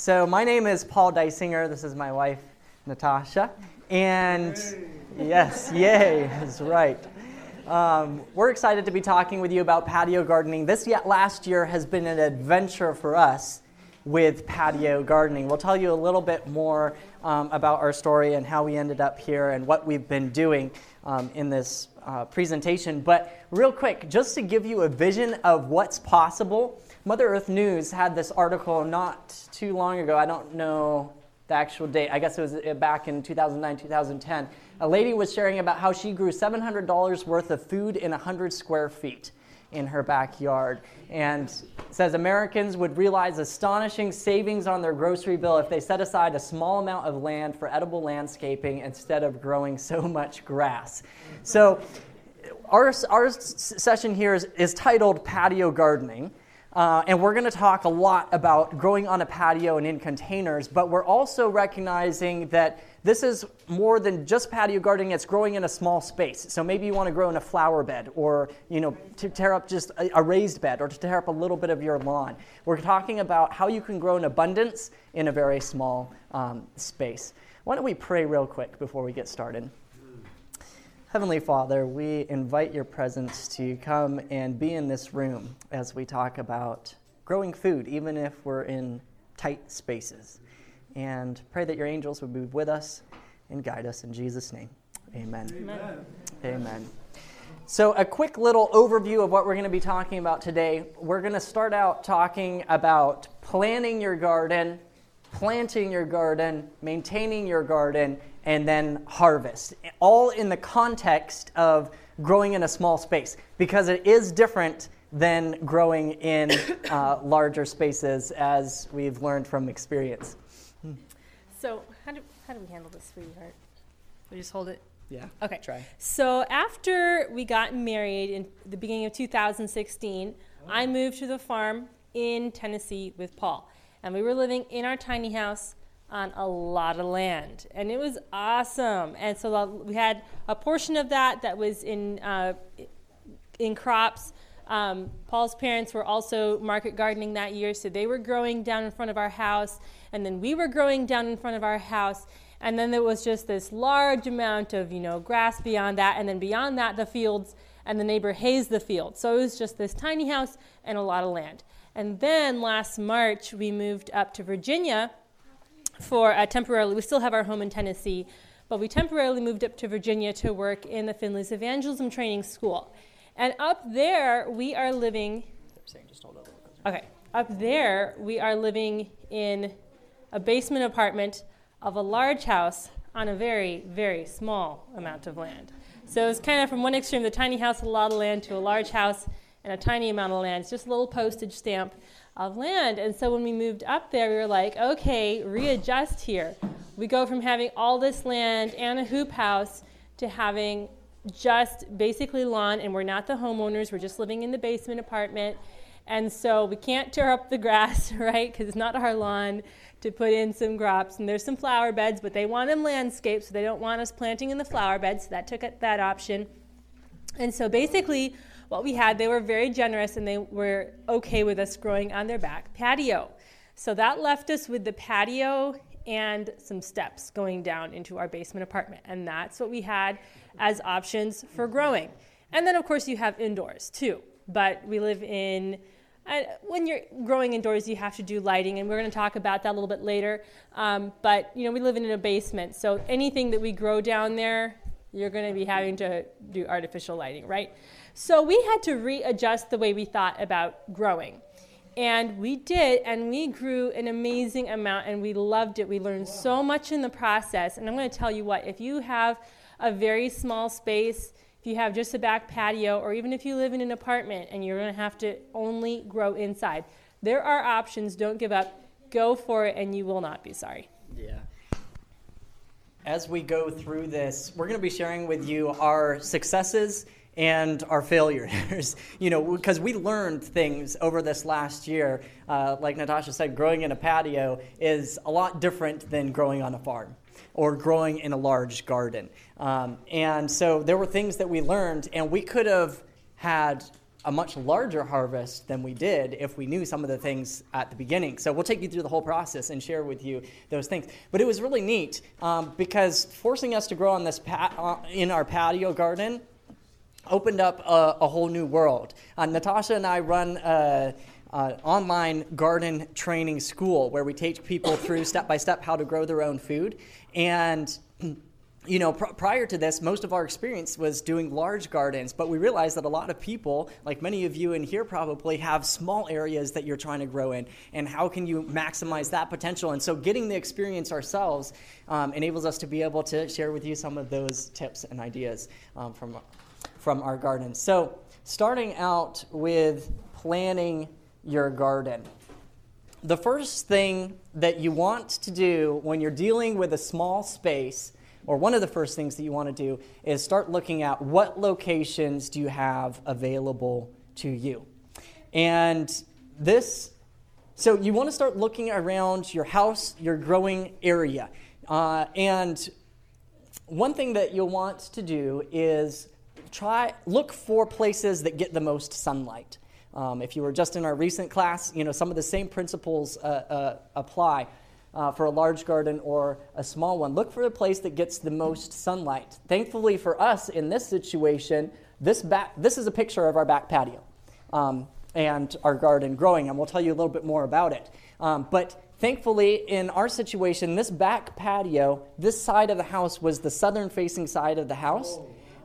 So, my name is Paul Dysinger. This is my wife, Natasha. And yes, yay, is right. Um, we're excited to be talking with you about patio gardening. This yet last year has been an adventure for us with patio gardening. We'll tell you a little bit more um, about our story and how we ended up here and what we've been doing um, in this uh, presentation. But real quick, just to give you a vision of what's possible, Mother Earth News had this article not too long ago. I don't know the actual date. I guess it was uh, back in 2009, 2010. A lady was sharing about how she grew $700 worth of food in 100 square feet in her backyard and says Americans would realize astonishing savings on their grocery bill if they set aside a small amount of land for edible landscaping instead of growing so much grass. So, our, our session here is, is titled Patio Gardening. Uh, and we're going to talk a lot about growing on a patio and in containers, but we're also recognizing that this is more than just patio gardening, it's growing in a small space. So maybe you want to grow in a flower bed or, you know, to tear up just a, a raised bed or to tear up a little bit of your lawn. We're talking about how you can grow in abundance in a very small um, space. Why don't we pray real quick before we get started? Heavenly Father, we invite your presence to come and be in this room as we talk about growing food, even if we're in tight spaces and pray that your angels would be with us and guide us in Jesus' name. Amen. Amen. Amen. So, a quick little overview of what we're going to be talking about today. We're going to start out talking about planning your garden, planting your garden, maintaining your garden, and then harvest, all in the context of growing in a small space because it is different than growing in uh, larger spaces, as we've learned from experience. So how do how do we handle this, sweetheart? We just hold it. Yeah. Okay. Try. So after we got married in the beginning of 2016, oh. I moved to the farm in Tennessee with Paul, and we were living in our tiny house on a lot of land, and it was awesome. And so we had a portion of that that was in uh, in crops. Um, Paul's parents were also market gardening that year, so they were growing down in front of our house, and then we were growing down in front of our house, and then there was just this large amount of you know grass beyond that, and then beyond that the fields, and the neighbor hazed the field. So it was just this tiny house and a lot of land. And then last March we moved up to Virginia for a temporarily. We still have our home in Tennessee, but we temporarily moved up to Virginia to work in the Finley's Evangelism Training School. And up there, we are living. Okay. Up there, we are living in a basement apartment of a large house on a very, very small amount of land. So it's kind of from one extreme, the tiny house, a lot of land, to a large house and a tiny amount of land. It's just a little postage stamp of land. And so when we moved up there, we were like, okay, readjust here. We go from having all this land and a hoop house to having just basically lawn, and we're not the homeowners, we're just living in the basement apartment. And so we can't tear up the grass, right? Because it's not our lawn to put in some crops. And there's some flower beds, but they want them landscaped, so they don't want us planting in the flower beds. So that took that option. And so basically, what we had, they were very generous and they were okay with us growing on their back patio. So that left us with the patio and some steps going down into our basement apartment. And that's what we had as options for growing. And then, of course, you have indoors too. But we live in, uh, when you're growing indoors, you have to do lighting, and we're going to talk about that a little bit later. Um, but, you know, we live in a basement, so anything that we grow down there, you're going to be having to do artificial lighting, right? So we had to readjust the way we thought about growing. And we did, and we grew an amazing amount, and we loved it. We learned so much in the process. And I'm going to tell you what, if you have a very small space, if you have just a back patio, or even if you live in an apartment and you're going to have to only grow inside, there are options. Don't give up. Go for it, and you will not be sorry. Yeah. As we go through this, we're going to be sharing with you our successes and our failures. you know, because we learned things over this last year. Uh, like Natasha said, growing in a patio is a lot different than growing on a farm or growing in a large garden. Um, and so there were things that we learned, and we could have had a much larger harvest than we did if we knew some of the things at the beginning. So we'll take you through the whole process and share with you those things. But it was really neat um, because forcing us to grow on this pa- uh, in our patio garden opened up a, a whole new world. Uh, Natasha and I run. Uh, uh, online garden training school where we teach people through step by step how to grow their own food. And you know, pr- prior to this, most of our experience was doing large gardens, but we realized that a lot of people, like many of you in here probably, have small areas that you're trying to grow in. And how can you maximize that potential? And so, getting the experience ourselves um, enables us to be able to share with you some of those tips and ideas um, from, from our garden. So, starting out with planning your garden. The first thing that you want to do when you're dealing with a small space or one of the first things that you want to do is start looking at what locations do you have available to you. And this, so you want to start looking around your house, your growing area. Uh, and one thing that you'll want to do is try look for places that get the most sunlight. Um, if you were just in our recent class, you know some of the same principles uh, uh, apply uh, for a large garden or a small one. Look for a place that gets the most sunlight. Thankfully for us in this situation, this, back, this is a picture of our back patio um, and our garden growing, and we'll tell you a little bit more about it. Um, but thankfully, in our situation, this back patio, this side of the house was the southern facing side of the house,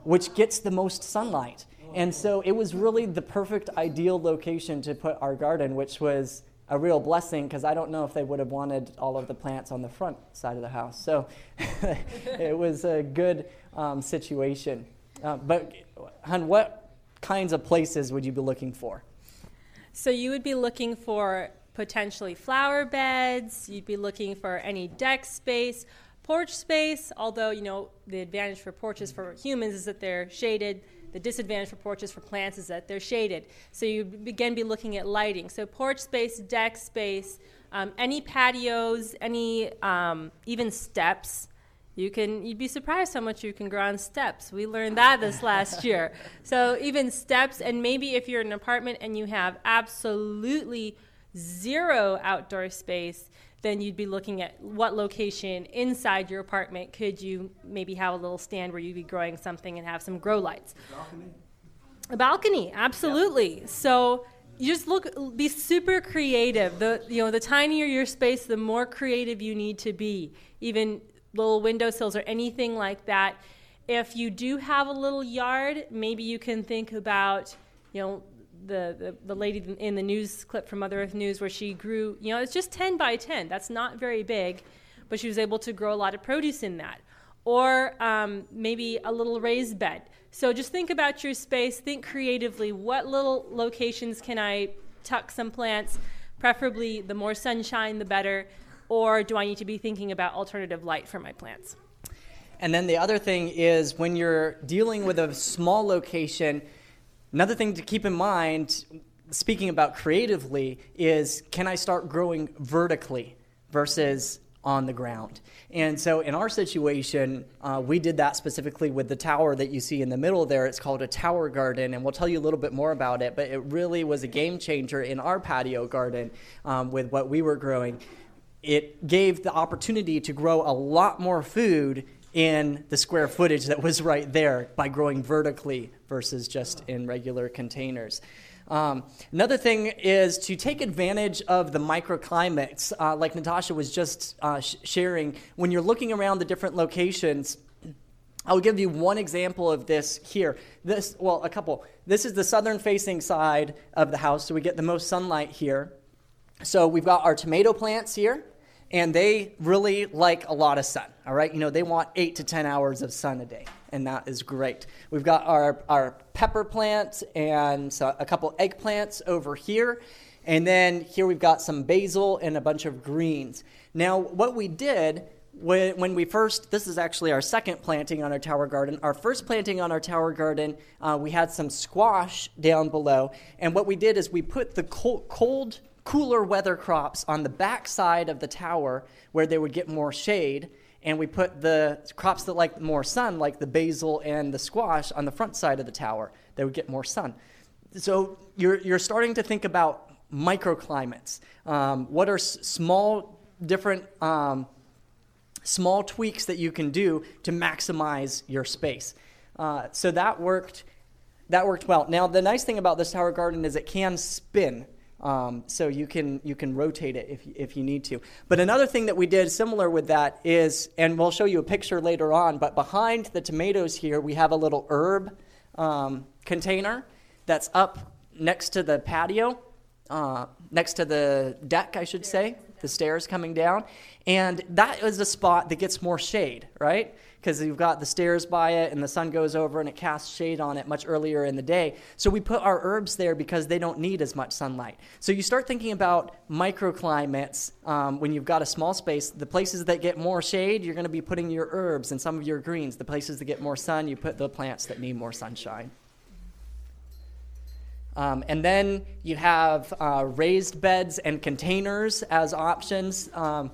which gets the most sunlight. And so it was really the perfect ideal location to put our garden, which was a real blessing because I don't know if they would have wanted all of the plants on the front side of the house. So it was a good um, situation. Uh, but, Hun, what kinds of places would you be looking for? So you would be looking for potentially flower beds, you'd be looking for any deck space, porch space, although, you know, the advantage for porches for humans is that they're shaded the disadvantage for porches for plants is that they're shaded. So you again be looking at lighting. So porch space, deck space, um, any patios, any um, even steps. You can you'd be surprised how much you can grow on steps. We learned that this last year. So even steps, and maybe if you're in an apartment and you have absolutely zero outdoor space, then you'd be looking at what location inside your apartment could you maybe have a little stand where you'd be growing something and have some grow lights. A balcony. A balcony, absolutely. So you just look be super creative. The you know, the tinier your space, the more creative you need to be. Even little windowsills or anything like that. If you do have a little yard, maybe you can think about, you know, the, the, lady in the news clip from Mother Earth News where she grew, you know, it's just 10 by 10. That's not very big, but she was able to grow a lot of produce in that. Or um, maybe a little raised bed. So just think about your space, think creatively. What little locations can I tuck some plants? Preferably the more sunshine, the better. Or do I need to be thinking about alternative light for my plants? And then the other thing is when you're dealing with a small location, Another thing to keep in mind, speaking about creatively, is can I start growing vertically versus on the ground? And so in our situation, uh, we did that specifically with the tower that you see in the middle there. It's called a tower garden, and we'll tell you a little bit more about it, but it really was a game changer in our patio garden um, with what we were growing. It gave the opportunity to grow a lot more food in the square footage that was right there by growing vertically versus just in regular containers. Um, another thing is to take advantage of the microclimates, uh, like Natasha was just uh, sh- sharing. When you're looking around the different locations, I'll give you one example of this here. This, well, a couple. This is the southern facing side of the house, so we get the most sunlight here. So we've got our tomato plants here and they really like a lot of sun. All right, you know they want eight to ten hours of sun a day, and that is great. We've got our our pepper plant and a couple eggplants over here, and then here we've got some basil and a bunch of greens. Now, what we did when, when we first, this is actually our second planting on our tower garden. Our first planting on our tower garden, uh, we had some squash down below, and what we did is we put the cold, cold cooler weather crops on the back side of the tower where they would get more shade and we put the crops that like more sun like the basil and the squash on the front side of the tower they would get more sun so you're, you're starting to think about microclimates. Um, what are s- small, different, um, small tweaks that you can do to maximize your space? Uh, so that worked. That worked well. Now the nice thing about this tower garden is it can spin. Um, so you can you can rotate it if if you need to. But another thing that we did similar with that is, and we'll show you a picture later on. But behind the tomatoes here, we have a little herb um, container that's up next to the patio, uh, next to the deck, I should say, the stairs coming down, and that is a spot that gets more shade, right? Because you've got the stairs by it and the sun goes over and it casts shade on it much earlier in the day. So we put our herbs there because they don't need as much sunlight. So you start thinking about microclimates um, when you've got a small space. The places that get more shade, you're going to be putting your herbs and some of your greens. The places that get more sun, you put the plants that need more sunshine. Um, and then you have uh, raised beds and containers as options. Um,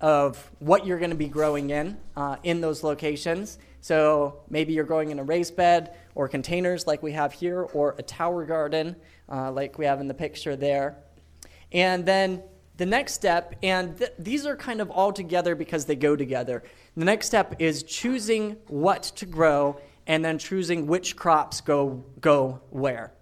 of what you're going to be growing in uh, in those locations. So maybe you're growing in a raised bed or containers like we have here, or a tower garden uh, like we have in the picture there. And then the next step, and th- these are kind of all together because they go together. The next step is choosing what to grow and then choosing which crops go, go where.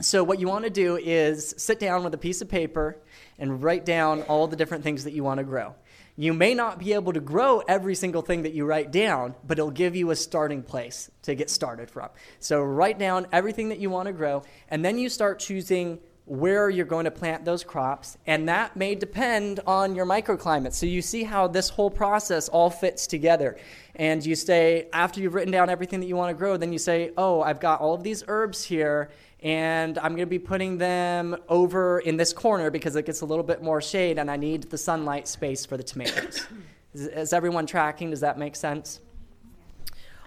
So, what you want to do is sit down with a piece of paper and write down all the different things that you want to grow. You may not be able to grow every single thing that you write down, but it'll give you a starting place to get started from. So write down everything that you want to grow, and then you start choosing where you're going to plant those crops, and that may depend on your microclimate. So you see how this whole process all fits together. And you say, after you've written down everything that you want to grow, then you say, oh, I've got all of these herbs here, and I'm going to be putting them over in this corner because it gets a little bit more shade and I need the sunlight space for the tomatoes. is, is, everyone tracking? Does that make sense?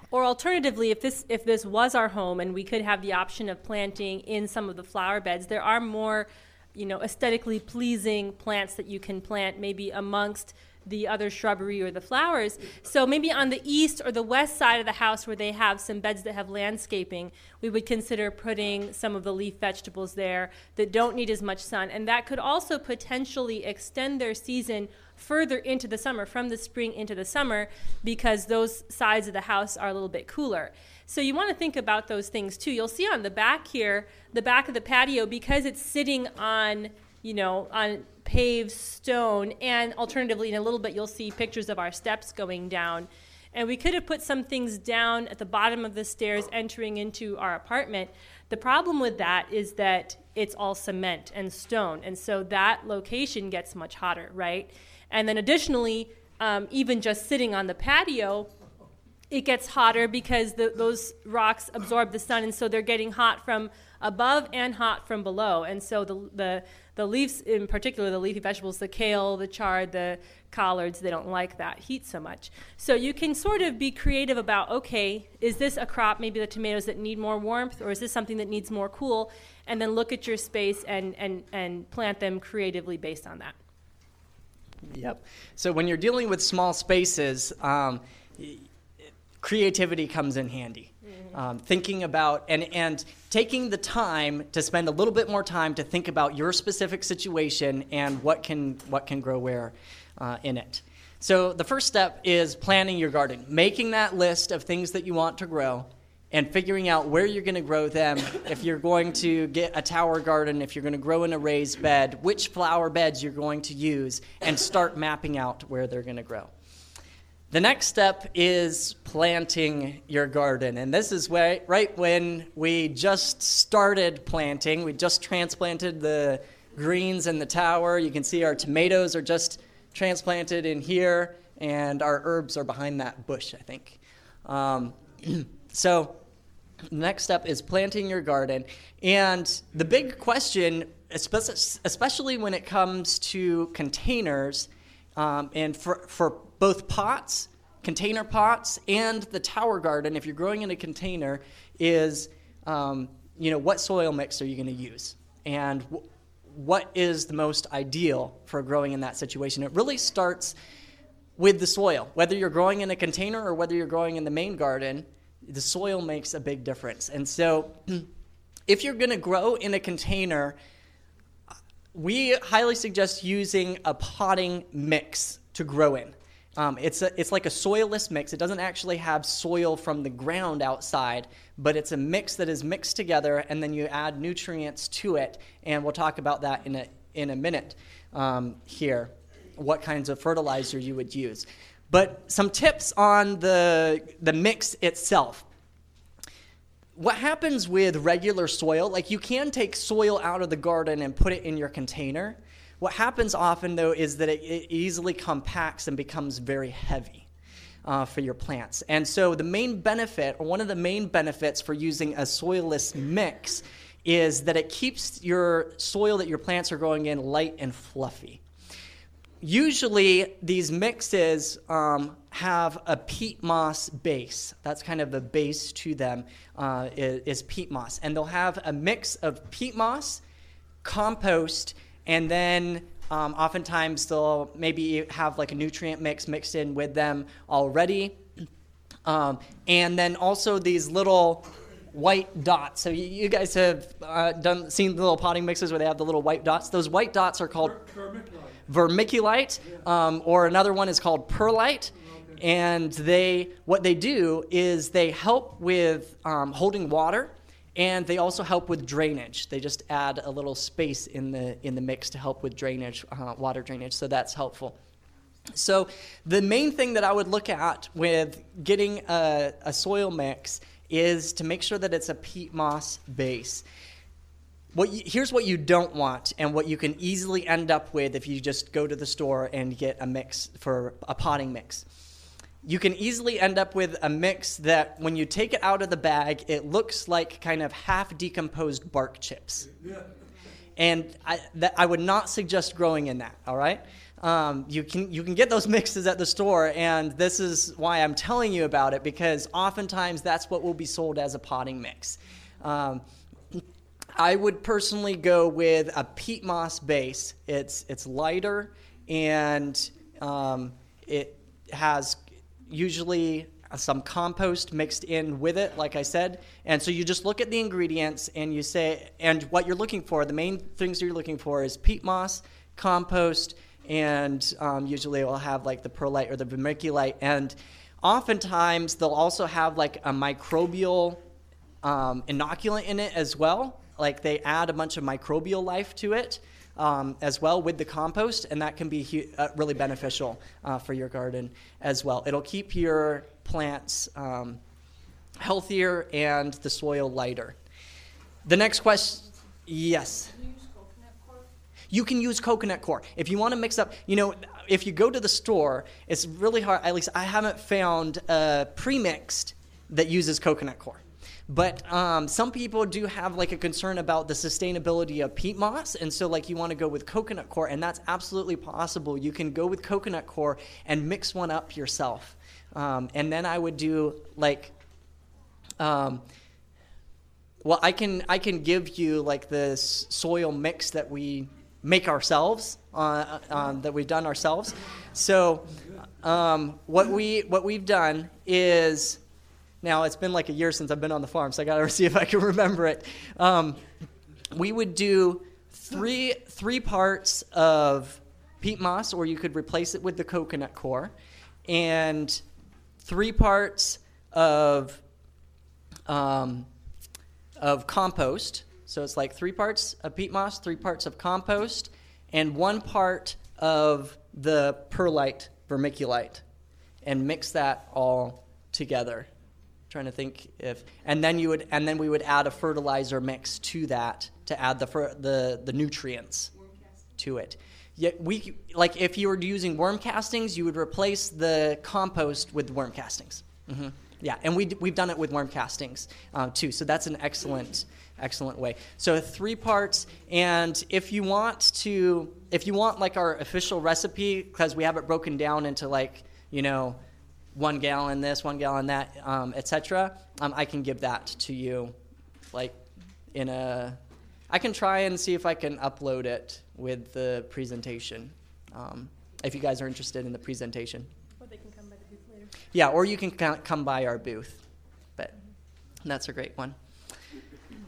Or alternatively, if this if this was our home and we could have the option of planting in some of the flower beds, there are more, you know, aesthetically pleasing plants that you can plant maybe amongst the other shrubbery or the flowers. So maybe on the east or the west side of the house where they have some beds that have landscaping, we would consider putting some of the leaf vegetables there that don't need as much sun. And that could also potentially extend their season further into the summer, from the spring into the summer, because those sides of the house are a little bit cooler. So you want to think about those things too. You'll see on the back here, the back of the patio, because it's sitting on, you know, on paved stone. And alternatively, in a little bit, you'll see pictures of our steps going down. And we could have put some things down at the bottom of the stairs entering into our apartment. The problem with that is that it's all cement and stone. And so that location gets much hotter, right? And then additionally, um, even just sitting on the patio, it gets hotter because the, those rocks absorb the sun. And so they're getting hot from above and hot from below. And so the, the, the leaves, in particular, the leafy vegetables, the kale, the chard, the collards, they don't like that heat so much. So you can sort of be creative about okay, is this a crop, maybe the tomatoes that need more warmth, or is this something that needs more cool? And then look at your space and, and, and plant them creatively based on that. Yep. So when you're dealing with small spaces, um, creativity comes in handy. Mm-hmm. Um, thinking about and, and taking the time to spend a little bit more time to think about your specific situation and what can, what can grow where uh, in it. So the first step is planning your garden, making that list of things that you want to grow and figuring out where you're going to grow them. If you're going to get a tower garden, if you're going to grow in a raised bed, which flower beds you're going to use, and start mapping out where they're going to grow. The next step is planting your garden. And this is where, right when we just started planting. We just transplanted the greens in the tower. You can see our tomatoes are just transplanted in here, and our herbs are behind that bush, I think. Um, so, next step is planting your garden. And the big question, especially when it comes to containers, um, and for, for both pots, container pots, and the tower garden, if you're growing in a container, is um, you know what soil mix are you going to use, and w- what is the most ideal for growing in that situation. It really starts with the soil. Whether you're growing in a container or whether you're growing in the main garden, the soil makes a big difference. And so. if you're going to grow in a container, we highly suggest using a potting mix to grow in. Um, it's, a, it's like a soilless mix. It doesn't actually have soil from the ground outside, but it's a mix that is mixed together, and then you add nutrients to it. And we'll talk about that in a, in a minute um, here, what kinds of fertilizer you would use. But some tips on the, the mix itself what happens with regular soil, like you can take soil out of the garden and put it in your container. What happens often, though, is that it, it easily compacts and becomes very heavy uh, for your plants. And so, the main benefit, or one of the main benefits for using a soilless mix, is that it keeps your soil that your plants are growing in light and fluffy usually these mixes um, have a peat moss base. That's kind of the base to them uh, is, is, peat moss, and they'll have a mix of peat moss, compost, and then um, oftentimes they'll maybe have like a nutrient mix mixed in with them already, um, and then also these little white dots. So you, you guys have uh, done seen the little potting mixes where they have the little white dots. Those white dots are called vermiculite, um, or another one is called perlite. And they, what they do is they help with um, holding water, and they also help with drainage. They just add a little space in the in the mix to help with drainage, uh, water drainage. So that's helpful. So the main thing that I would look at with getting a, a soil mix is to make sure that it's a peat moss base. What you, here's what you don't want, and what you can easily end up with if you just go to the store and get a mix for a potting mix. You can easily end up with a mix that, when you take it out of the bag, it looks like kind of half decomposed bark chips. And I, that, I would not suggest growing in that, all right? Um, you, can, you can get those mixes at the store, and this is why I'm telling you about it because oftentimes that's what will be sold as a potting mix. Um, I would personally go with a peat moss base. It's it's lighter and um, it has usually some compost mixed in with it, like I said. And so you just look at the ingredients and you say, and what you're looking for, the main things you're looking for is peat moss, compost, and um, usually it will have like the perlite or the vermiculite. And oftentimes they'll also have like a microbial um, inoculant in it as well like they add a bunch of microbial life to it um, as well with the compost, and that can be hu- uh, really beneficial uh, for your garden as well. It'll keep your plants um, healthier and the soil lighter. The next question, yes. You can use coconut coir. If you want to mix up, you know, if you go to the store, it's really hard. At least I haven't found a premixed that uses coconut coir. But um, some people do have like a concern about the sustainability of peat moss, and so like you want to go with coconut coir, and that's absolutely possible. You can go with coconut coir and mix one up yourself, um, and then I would do like. Um, well, I can I can give you like this soil mix that we make ourselves uh, uh, that we've done ourselves. So um, what we what we've done is now, it's been like a year since I've been on the farm, so I got to see if I can remember it. Um, we would do three, three parts of peat moss, or you could replace it with the coconut coir, and three parts of, um, of compost. So it's like three parts of peat moss, three parts of compost, and one part of the perlite vermiculite, and mix that all together trying to think if and then you would and then we would add a fertilizer mix to that to add the the the nutrients to it. Yeah, we like if you were using worm castings, you would replace the compost with worm castings. Mm-hmm. Yeah, and we we've done it with worm castings uh, too. So that's an excellent excellent way. So three parts, and if you want to, if you want like our official recipe, because we have it broken down into like you know one gallon this, one gallon that, um, etc. Um, I can give that to you, like in a. I can try and see if I can upload it with the presentation, um, if you guys are interested in the presentation. Or they can come by the booth later. Yeah, or you can come by our booth, but that's a great one.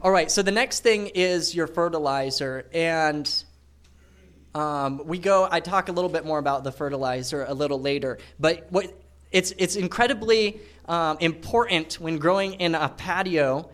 All right, so the next thing is your fertilizer. And um, we go, I talk a little bit more about the fertilizer a little later. But what, it's, it's incredibly um, important when growing in a patio,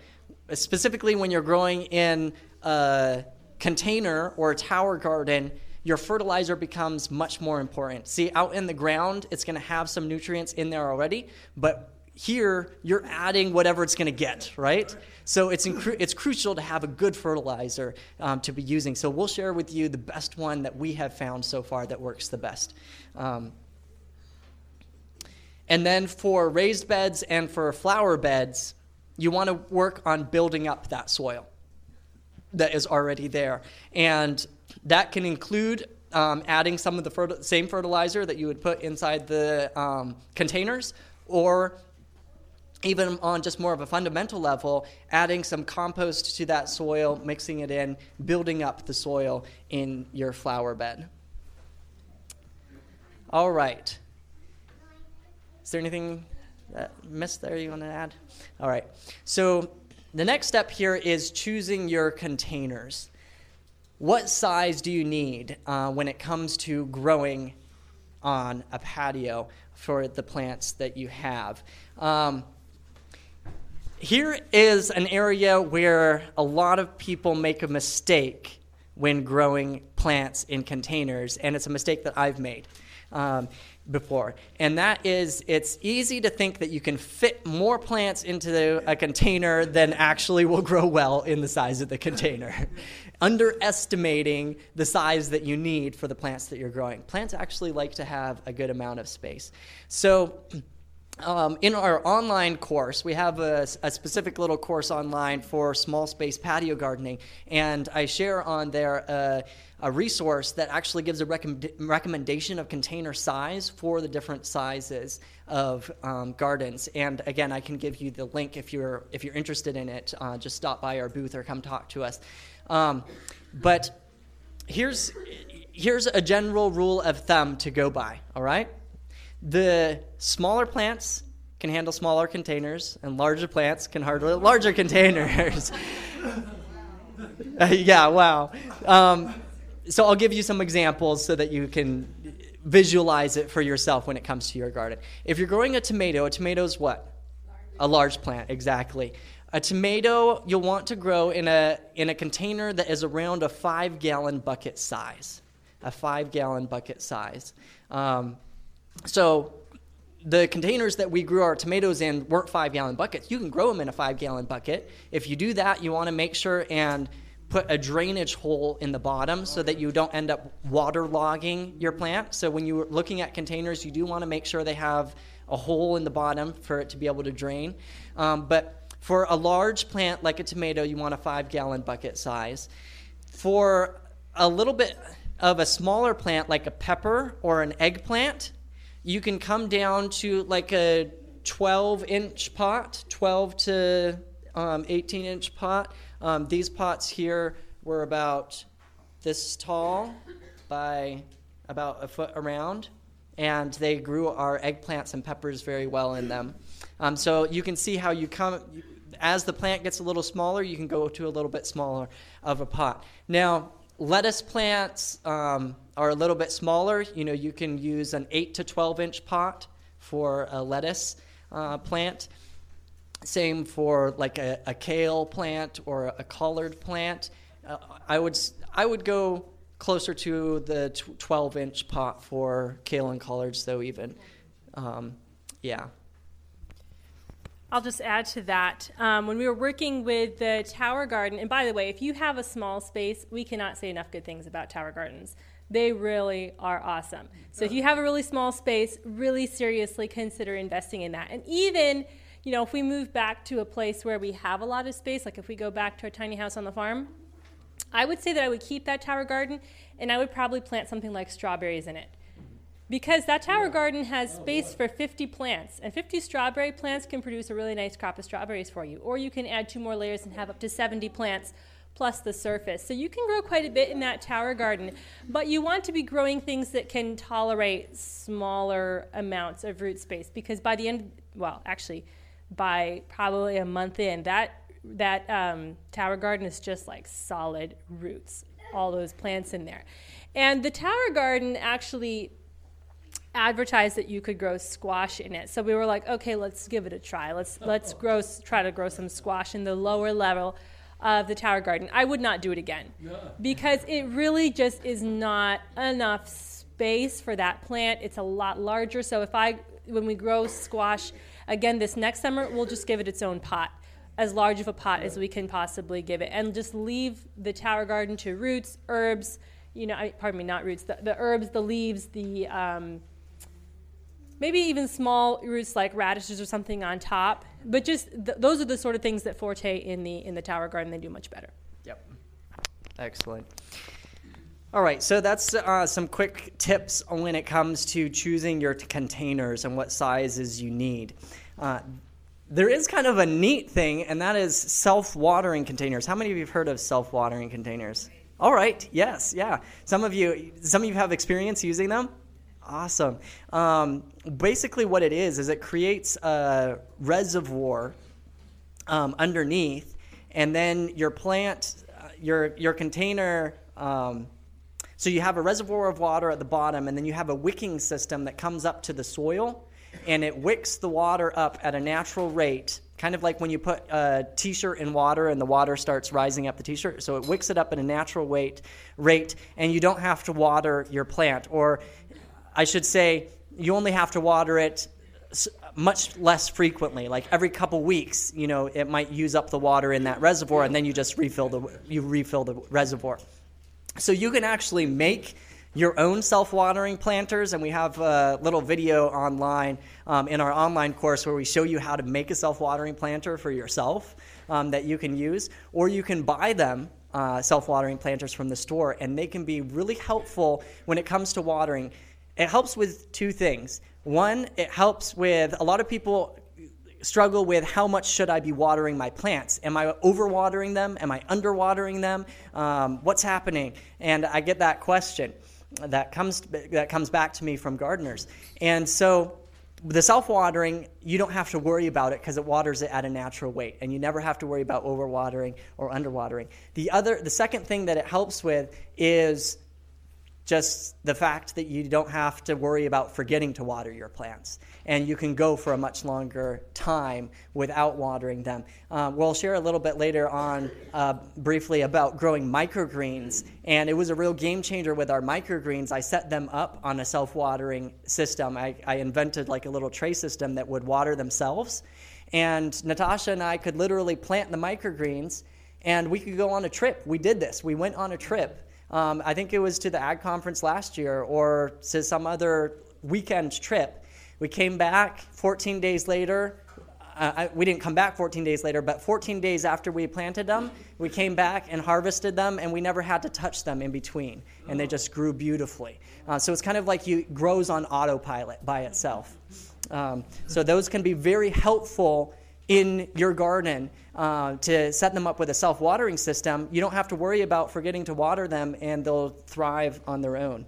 specifically when you're growing in a container or a tower garden your fertilizer becomes much more important. See, out in the ground, it's going to have some nutrients in there already, but here you're adding whatever it's going to get, right? So it's, incru- it's crucial to have a good fertilizer um, to be using. So we'll share with you the best one that we have found so far that works the best. Um, and then for raised beds and for flower beds, you want to work on building up that soil that is already there. And that can include um, adding some of the same fertilizer that you would put inside the um, containers, or even on just more of a fundamental level, adding some compost to that soil, mixing it in, building up the soil in your flower bed. All right. Is there anything that missed there you want to add? All right. So the next step here is choosing your containers. What size do you need uh, when it comes to growing on a patio for the plants that you have? Um, here is an area where a lot of people make a mistake when growing plants in containers, and it's a mistake that I've made. Um, before. And that is, it's easy to think that you can fit more plants into a container than actually will grow well in the size of the container. Underestimating the size that you need for the plants that you're growing. Plants actually like to have a good amount of space. So, um, in our online course, we have a, a, specific little course online for small space patio gardening, and I share on there a resource that actually gives a recommendation of container size for the different sizes of um, gardens. And again, I can give you the link if you're if you're interested in it. Uh, just stop by our booth or come talk to us. Um, but here's here's a general rule of thumb to go by. All right, the smaller plants can handle smaller containers, and larger plants can handle larger containers. yeah, wow. Um, so I'll give you some examples so that you can visualize it for yourself when it comes to your garden. If you're growing a tomato, a tomato is what? A large plant, exactly. A tomato you'll want to grow in a in a container that is around a five gallon bucket size, a five gallon bucket size. Um, so the containers that we grew our tomatoes in weren't five gallon buckets. You can grow them in a five gallon bucket. If you do that, you want to make sure and put a drainage hole in the bottom so that you don't end up waterlogging your plant. So when you're looking at containers, you do want to make sure they have a hole in the bottom for it to be able to drain. Um, but for a large plant like a tomato, you want a five gallon bucket size. For a little bit of a smaller plant like a pepper or an eggplant, you can come down to like a 12 inch pot, 12 to um, 18 inch pot. Um, these pots here were about this tall by about a foot around, and they grew our eggplants and peppers very well in them. Um, so you can see how you come, as the plant gets a little smaller, you can go to a little bit smaller of a pot. Now, lettuce plants um, are a little bit smaller. You know, you can use an 8 to 12 inch pot for a lettuce uh, plant. Same for like a, a kale plant or a collard plant. Uh, I would I would go closer to the 12 inch pot for kale and collards, though. Even, um, yeah. I'll just add to that. Um, when we were working with the Tower Garden, and by the way, if you have a small space, we cannot say enough good things about Tower Gardens. They really are awesome. So if you have a really small space, really seriously consider investing in that. And even you know, if we move back to a place where we have a lot of space, like if we go back to our tiny house on the farm, I would say that I would keep that tower garden and I would probably plant something like strawberries in it. Because that tower garden has space for 50 plants, and 50 strawberry plants can produce a really nice crop of strawberries for you. Or you can add two more layers and have up to 70 plants plus the surface. So you can grow quite a bit in that tower garden, but you want to be growing things that can tolerate smaller amounts of root space because by the end, well, actually, by probably a month in, that that um, tower garden is just like solid roots, all those plants in there. And the tower garden actually advertised that you could grow squash in it. So we were like, okay, let's give it a try. Let's let's grow try to grow some squash in the lower level of the tower garden. I would not do it again because it really just is not enough space for that plant. It's a lot larger. So if I when we grow squash again this next summer, we'll just give it its own pot. As large of a pot as we can possibly give it, and just leave the tower garden to roots, herbs, you know, I, pardon me, not roots, the, the herbs, the leaves, the um, maybe even small roots like radishes or something on top. But just th- those are the sort of things that Forte in the in the tower garden they do much better. Yep. Excellent. All right, so that's uh, some quick tips when it comes to choosing your t- containers and what sizes you need. Uh, there is kind of a neat thing, and that is self watering containers. How many of you have heard of self watering containers? All right, yes, yeah. Some of you, some of you have experience using them. Awesome. Um, basically, what it is is it creates a reservoir um, underneath, and then your plant, uh, your your container. Um, so you have a reservoir of water at the bottom, and then you have a wicking system that comes up to the soil, and it wicks the water up at a natural rate, kind of like when you put a t-shirt in water and the water starts rising up the t-shirt. So it wicks it up at a natural rate, rate, and you don't have to water your plant, or I should say, you only have to water it much less frequently. Like every couple weeks you know it might use up the water in that reservoir and then you just refill the you refill the reservoir. So you can actually make your own self-watering planters and we have a little video online um, in our online course where we show you how to make a self-watering planter for yourself um, that you can use or you can buy them uh, self-watering planters from the store and they can be really helpful when it comes to watering it helps with two things. One, it helps with a lot of people struggle with how much should I be watering my plants? Am I overwatering them? Am I underwatering them? Um, what's happening? And I get that question that comes that comes back to me from gardeners. And so the self-watering, you don't have to worry about it because it waters it at a natural rate, and you never have to worry about overwatering or underwatering. The other, the second thing that it helps with is just the fact that you don't have to worry about forgetting to water your plants. And you can go for a much longer time without watering them. Um, we'll share a little bit later on uh, briefly about growing microgreens. And it was a real game changer with our microgreens. I set them up on a self watering system. I, I invented like a little tray system that would water themselves. And Natasha and I could literally plant the microgreens and we could go on a trip. We did this. We went on a trip um, I think it was to the ag conference last year or to some other weekend trip. We came back 14 days later. Uh, I, we didn't come back 14 days later, but 14 days after we planted them, we came back and harvested them, and we never had to touch them in between, and they just grew beautifully. Uh, so it's kind of like you grows on autopilot by itself. Um, so those can be very helpful in your garden uh, to set them up with a self watering system, you don't have to worry about forgetting to water them and they'll thrive on their own.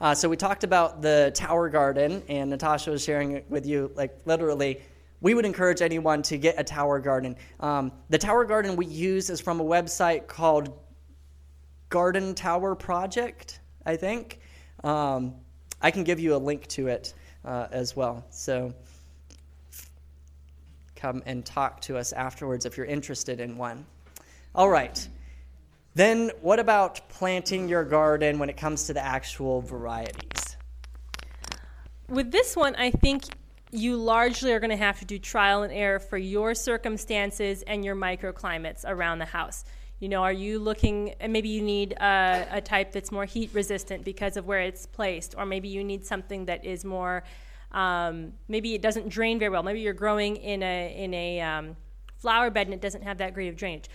Uh, so we talked about the tower garden, and Natasha was sharing it with you, like literally. We would encourage anyone to get a tower garden. Um, the tower garden we use is from a website called Garden Tower Project, I think. Um, I can give you a link to it uh, as well. So come and talk to us afterwards if you're interested in one. All right. Then, what about planting your garden when it comes to the actual varieties? With this one, I think you largely are going to have to do trial and error for your circumstances and your microclimates around the house. You know, are you looking, and maybe you need a, a type that's more heat resistant because of where it's placed, or maybe you need something that is more um, maybe it doesn't drain very well. Maybe you're growing in a in a um, flower bed and it doesn't have that great of drainage.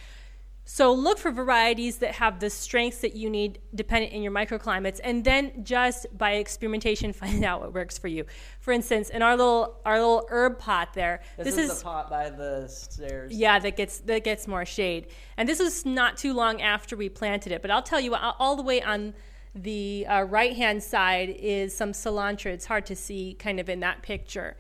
So look for varieties that have the strengths that you need dependent in your microclimates and then just by experimentation find out what works for you. For instance, in our little our little herb pot there, this, this is, is the pot by the stairs. Yeah, that gets that gets more shade. And this was not too long after we planted it, but I'll tell you all the way on the uh, right hand side is some cilantro. It's hard to see kind of in that picture.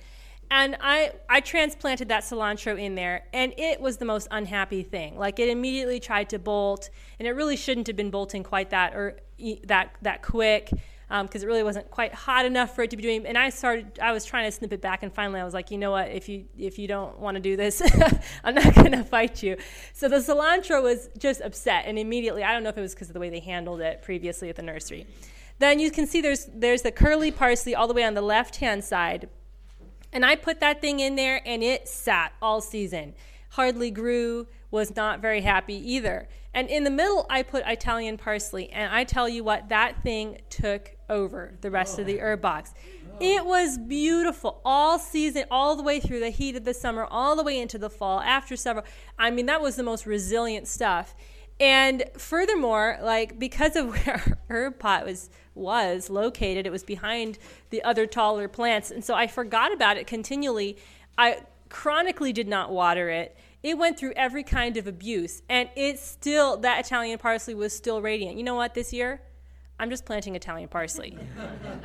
And I, I transplanted that cilantro in there, and it was the most unhappy thing. Like it immediately tried to bolt, and it really shouldn't have been bolting quite that or that that quick because um, it really wasn't quite hot enough for it to be doing. And I started, I was trying to snip it back, and finally I was like, you know what? If you if you don't want to do this, I'm not going to fight you. So the cilantro was just upset, and immediately I don't know if it was because of the way they handled it previously at the nursery. Then you can see there's there's the curly parsley all the way on the left hand side, and I put that thing in there, and it sat all season, hardly grew, was not very happy either. And in the middle, I put Italian parsley, and I tell you what, that thing took over the rest oh. of the oh. herb box. Oh. It was beautiful all season, all the way through the heat of the summer, all the way into the fall. After several, I mean, that was the most resilient stuff. And furthermore, like because of where herb pot was was located, it was behind the other taller plants, and so I forgot about it continually. I chronically did not water it. It went through every kind of abuse, and it still that Italian parsley was still radiant. You know what? This year, I'm just planting Italian parsley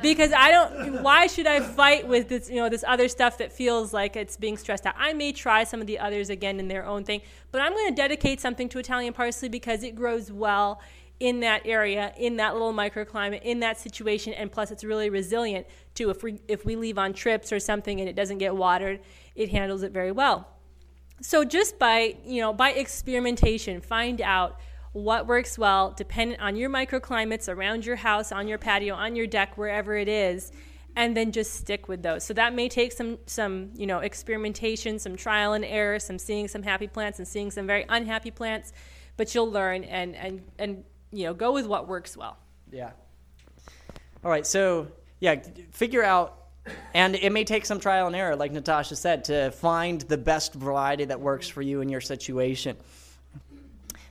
because I don't. Why should I fight with this? You know, this other stuff that feels like it's being stressed out. I may try some of the others again in their own thing, but I'm going to dedicate something to Italian parsley because it grows well in that area, in that little microclimate, in that situation, and plus it's really resilient too. If we if we leave on trips or something and it doesn't get watered, it handles it very well. So just by you know by experimentation, find out what works well, dependent on your microclimates around your house, on your patio, on your deck, wherever it is, and then just stick with those. So that may take some some you know experimentation, some trial and error, some seeing some happy plants and seeing some very unhappy plants, but you'll learn and and and you know go with what works well. Yeah. All right. So yeah, figure out. And it may take some trial and error, like Natasha said, to find the best variety that works for you in your situation.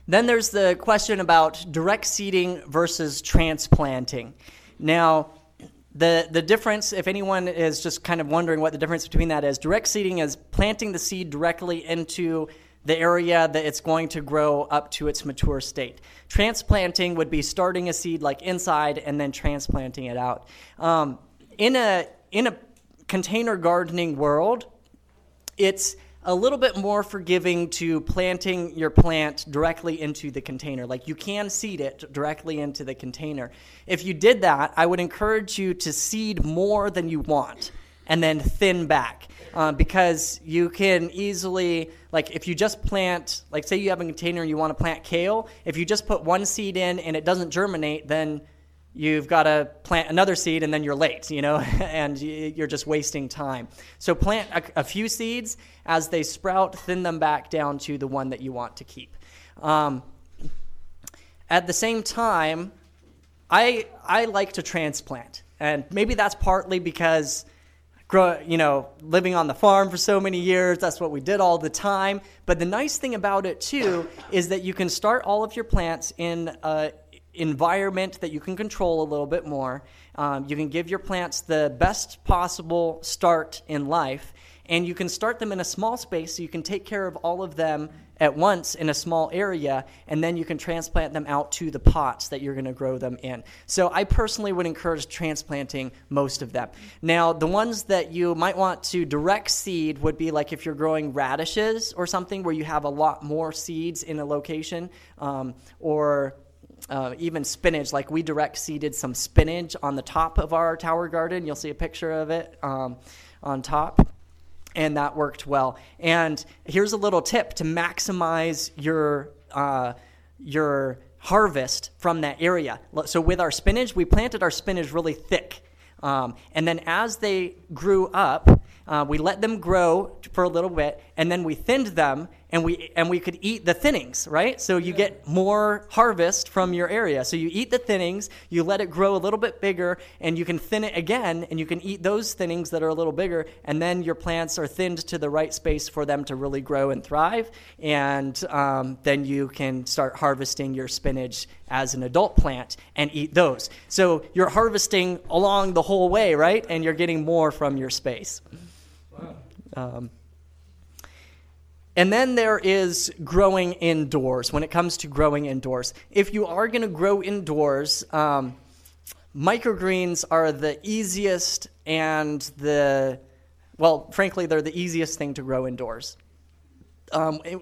Then there's the question about direct seeding versus transplanting. Now, the, the difference, if anyone is just kind of wondering what the difference between that is, direct seeding is planting the seed directly into the area that it's going to grow up to its mature state. Transplanting would be starting a seed like inside and then transplanting it out. Um, in a in a container gardening world, it's a little bit more forgiving to planting your plant directly into the container. Like you can seed it directly into the container. If you did that, I would encourage you to seed more than you want and then thin back. Uh, because you can easily, like, if you just plant, like, say you have a container and you want to plant kale, if you just put one seed in and it doesn't germinate, then you've got to plant another seed and then you're late, you know, and you're just wasting time. So plant a, a, few seeds as they sprout, thin them back down to the one that you want to keep. Um, at the same time, I I like to transplant, and maybe that's partly because. Grow, You know, living on the farm for so many years, that's what we did all the time. But the nice thing about it, too, is that you can start all of your plants in a, environment that you can control a little bit more. Um, you can give your plants the best possible start in life, and you can start them in a small space so you can take care of all of them at once in a small area, and then you can transplant them out to the pots that you're going to grow them in. So I personally would encourage transplanting most of them. Now, the ones that you might want to direct seed would be like if you're growing radishes or something where you have a lot more seeds in a location, um, or uh, even spinach. Like we direct seeded some spinach on the top of our tower garden. You'll see a picture of it um, on top. And that worked well. And here's a little tip to maximize your uh, your harvest from that area. So with our spinach, we planted our spinach really thick. Um, and then as they grew up, uh, we let them grow for a little bit, and then we thinned them, and we and we could eat the thinnings, right? So you get more harvest from your area. So you eat the thinnings, you let it grow a little bit bigger, and you can thin it again, and you can eat those thinnings that are a little bigger, and then your plants are thinned to the right space for them to really grow and thrive, and um, then you can start harvesting your spinach as an adult plant and eat those. So you're harvesting along the whole way, right? And you're getting more from your space. Um, and then there is growing indoors when it comes to growing indoors. If you are going to grow indoors, um, microgreens are the easiest and the well, frankly, they're the easiest thing to grow indoors. Um, it,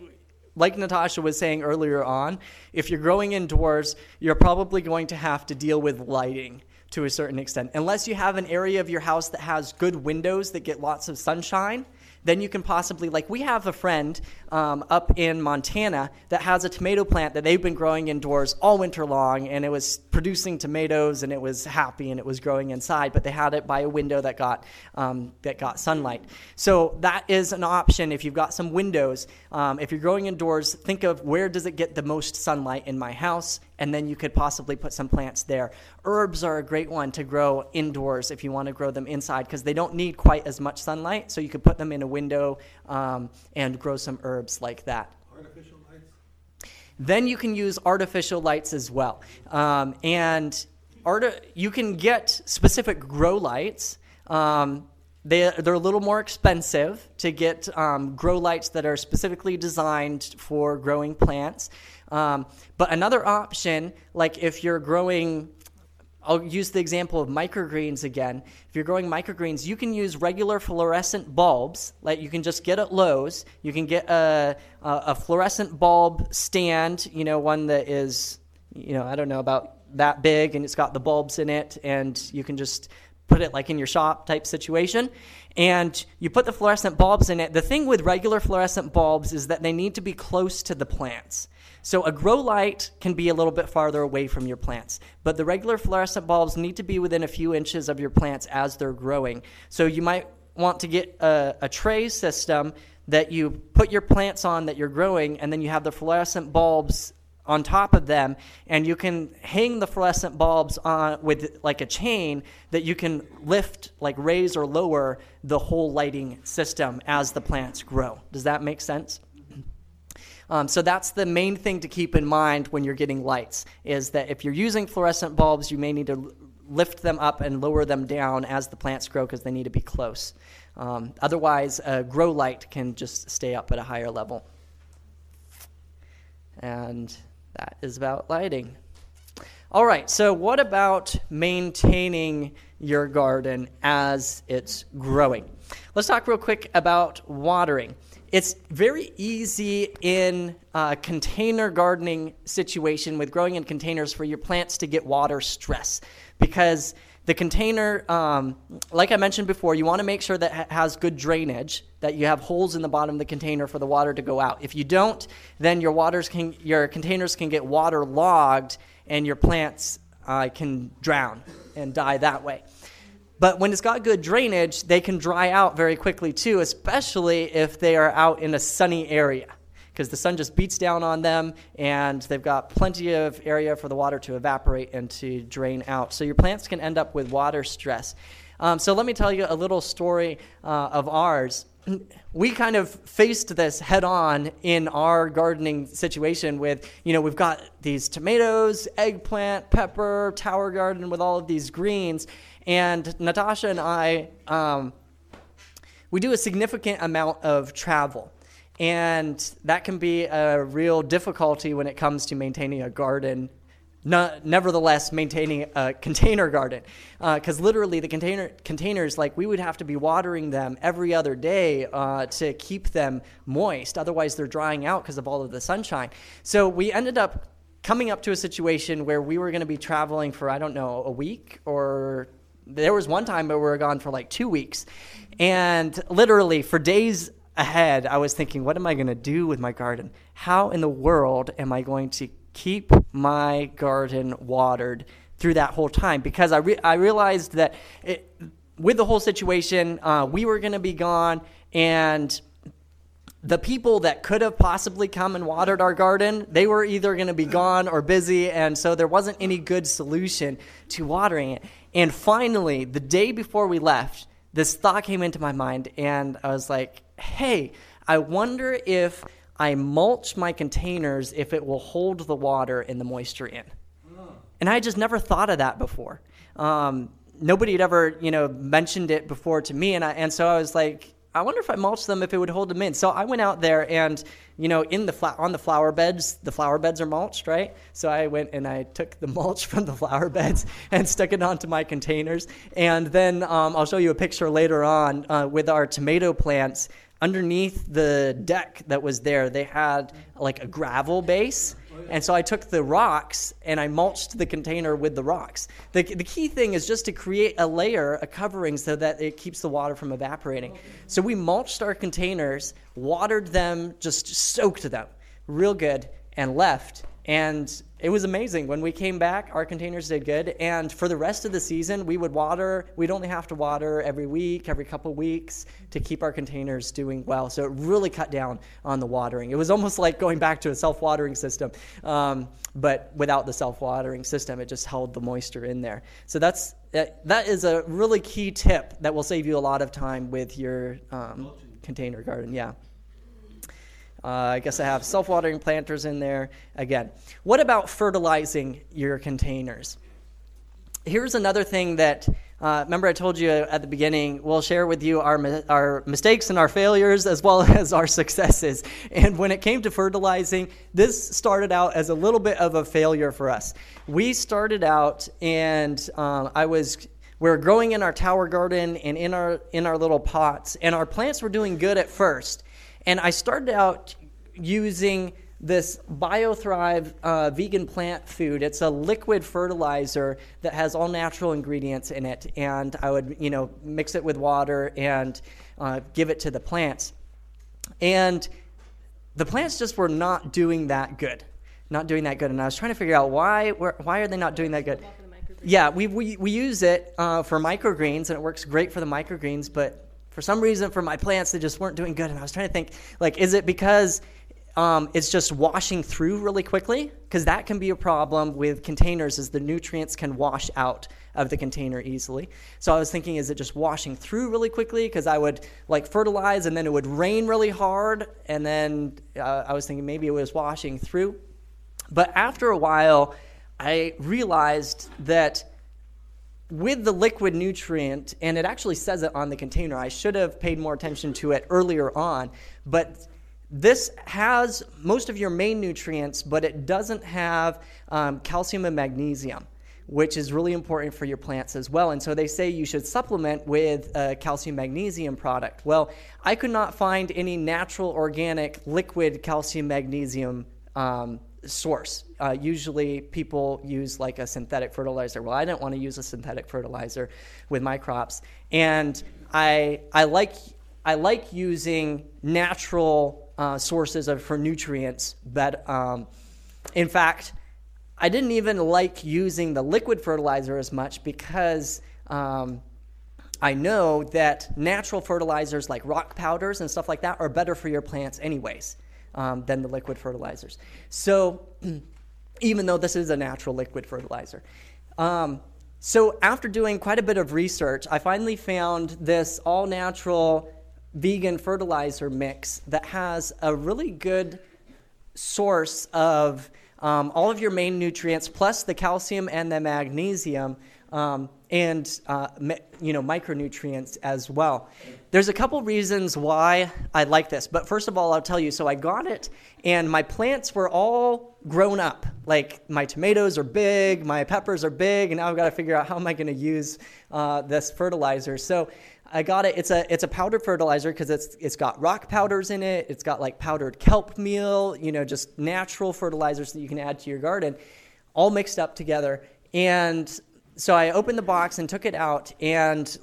like Natasha was saying earlier on, if you're growing indoors, you're probably going to have to deal with lighting to a certain extent. Unless you have an area of your house that has good windows that get lots of sunshine, then you can possibly, like, we have a friend um, up in Montana that has a tomato plant that they've been growing indoors all winter long, and it was producing tomatoes, and it was happy, and it was growing inside. But they had it by a window that got um, that got sunlight. So that is an option if you've got some windows. Um, if you're growing indoors, think of where does it get the most sunlight in my house, and then you could possibly put some plants there. Herbs are a great one to grow indoors if you want to grow them inside because they don't need quite as much sunlight. So you could put them in a window um, and grow some herbs like that. Artificial lights? Then you can use artificial lights as well. Um, and you can get specific grow lights. Um, they, they're a little more expensive to get um, grow lights that are specifically designed for growing plants. Um, but another option, like if you're growing I'll use the example of microgreens again. If you're growing microgreens, you can use regular fluorescent bulbs that you can just get at Lowe's. You can get a, a fluorescent bulb stand, you know, one that is, you know, I don't know, about that big and it's got the bulbs in it, and you can just put it like in your shop type situation. And you put the fluorescent bulbs in it. The thing with regular fluorescent bulbs is that they need to be close to the plants. So a grow light can be a little bit farther away from your plants, but the regular fluorescent bulbs need to be within a few inches of your plants as they're growing. So you might want to get a, a tray system that you put your plants on that you're growing, and then you have the fluorescent bulbs on top of them, and you can hang the fluorescent bulbs on with like a chain that you can lift, like raise or lower the whole lighting system as the plants grow. Does that make sense? Um, so that's the main thing to keep in mind when you're getting lights is that if you're using fluorescent bulbs, you may need to lift them up and lower them down as the plants grow because they need to be close. Um, otherwise, a grow light can just stay up at a higher level. And that is about lighting. All right, so what about maintaining your garden as it's growing? Let's talk real quick about watering. It's very easy in a container gardening situation with growing in containers for your plants to get water stress because the container, um, like I mentioned before, you want to make sure that it has good drainage, that you have holes in the bottom of the container for the water to go out. If you don't, then your waters can, your containers can get waterlogged, and your plants uh, can drown and die that way. But when it's got good drainage, they can dry out very quickly too, especially if they are out in a sunny area. Because the sun just beats down on them and they've got plenty of area for the water to evaporate and to drain out. So your plants can end up with water stress. Um, so let me tell you a little story uh, of ours. We kind of faced this head on in our gardening situation with, you know, we've got these tomatoes, eggplant, pepper, tower garden with all of these greens. And Natasha and I, um, we do a significant amount of travel. And that can be a real difficulty when it comes to maintaining a garden. No, nevertheless, maintaining a container garden, because uh, literally the container containers, like we would have to be watering them every other day uh, to keep them moist. Otherwise, they're drying out because of all of the sunshine. So we ended up coming up to a situation where we were going to be traveling for I don't know a week or there was one time where we were gone for like two weeks. And literally, for days ahead, I was thinking, what am I going to do with my garden? How in the world am I going to keep my garden watered through that whole time? Because I, re- I realized that it, with the whole situation, uh, we were going to be gone, and the people that could have possibly come and watered our garden, they were either going to be gone or busy, and so there wasn't any good solution to watering it. And finally, the day before we left, this thought came into my mind, and I was like, hey, I wonder if I mulch my containers if it will hold the water and the moisture in. And I just never thought of that before. Um, nobody had ever, you know, mentioned it before to me, and I, and so I was like, I wonder if I mulched them if it would hold them in. So I went out there and, you know, in the fla- on the flower beds, the flower beds are mulched, right? So I went and I took the mulch from the flower beds and stuck it onto my containers. And then um, I'll show you a picture later on uh, with our tomato plants. Underneath the deck that was there, they had like a gravel base and so I took the rocks and I mulched the container with the rocks. The, the key thing is just to create a layer, a covering, so that it keeps the water from evaporating. So we mulched our containers, watered them, just soaked them real good, and left. And it was amazing. When we came back, our containers did good. And for the rest of the season, we would water, we'd only have to water every week, every couple weeks to keep our containers doing well. So it really cut down on the watering. It was almost like going back to a self watering system. Um, but without the self watering system, it just held the moisture in there. So that's, that is a really key tip that will save you a lot of time with your um, container garden. Yeah. Uh, I guess I have self watering planters in there. Again, what about fertilizing your containers? Here's another thing that, uh, remember, I told you at the beginning, we'll share with you our, our mistakes and our failures as well as our successes. And when it came to fertilizing, this started out as a little bit of a failure for us. We started out, and um, I was we were growing in our tower garden and in our in our little pots and our plants were doing good at first and I started out using this BioThrive uh, vegan plant food. It's a liquid fertilizer that has all natural ingredients in it, and I would, you know, mix it with water and uh, give it to the plants. And the plants just were not doing that good, not doing that good. And I was trying to figure out why, why are they not doing that good? Yeah, we, we, we use it uh, for microgreens, and it works great for the microgreens, but for some reason for my plants they just weren't doing good. And i was trying to think like is it because um, it's just washing through really quickly? Because that can be a problem with containers is the nutrients can wash out of the container easily. So i was thinking is it just washing through really quickly? Because i would like fertilize and then it would rain really hard. And then uh, i was thinking maybe it was washing through. But after a while i realized that with the liquid nutrient, and it actually says it on the container. I should have paid more attention to it earlier on, but this has most of your main nutrients, but it doesn't have um, calcium and magnesium, which is really important for your plants as well. And so they say you should supplement with a calcium magnesium product. Well, I could not find any natural organic liquid calcium magnesium um, source. Uh, usually people use like a synthetic fertilizer. Well, I didn't want to use a synthetic fertilizer with my crops. And I, I, like, I like using natural uh, sources of, for nutrients. But um, in fact, I didn't even like using the liquid fertilizer as much because um, I know that natural fertilizers like rock powders and stuff like that are better for your plants, anyways um, than the liquid fertilizers. So, even though this is a natural liquid fertilizer. Um, so, after doing quite a bit of research, I finally found this all natural vegan fertilizer mix that has a really good source of um, all of your main nutrients plus the calcium and the magnesium um, and uh, you know micronutrients as well. There's a couple reasons why I like this, but first of all, I'll tell you. So I got it, and my plants were all grown up. Like my tomatoes are big, my peppers are big, and now I've got to figure out how am I going to use uh, this fertilizer. So I got it. It's a it's a powdered fertilizer because it's it's got rock powders in it. It's got like powdered kelp meal, you know, just natural fertilizers that you can add to your garden, all mixed up together. And so I opened the box and took it out, and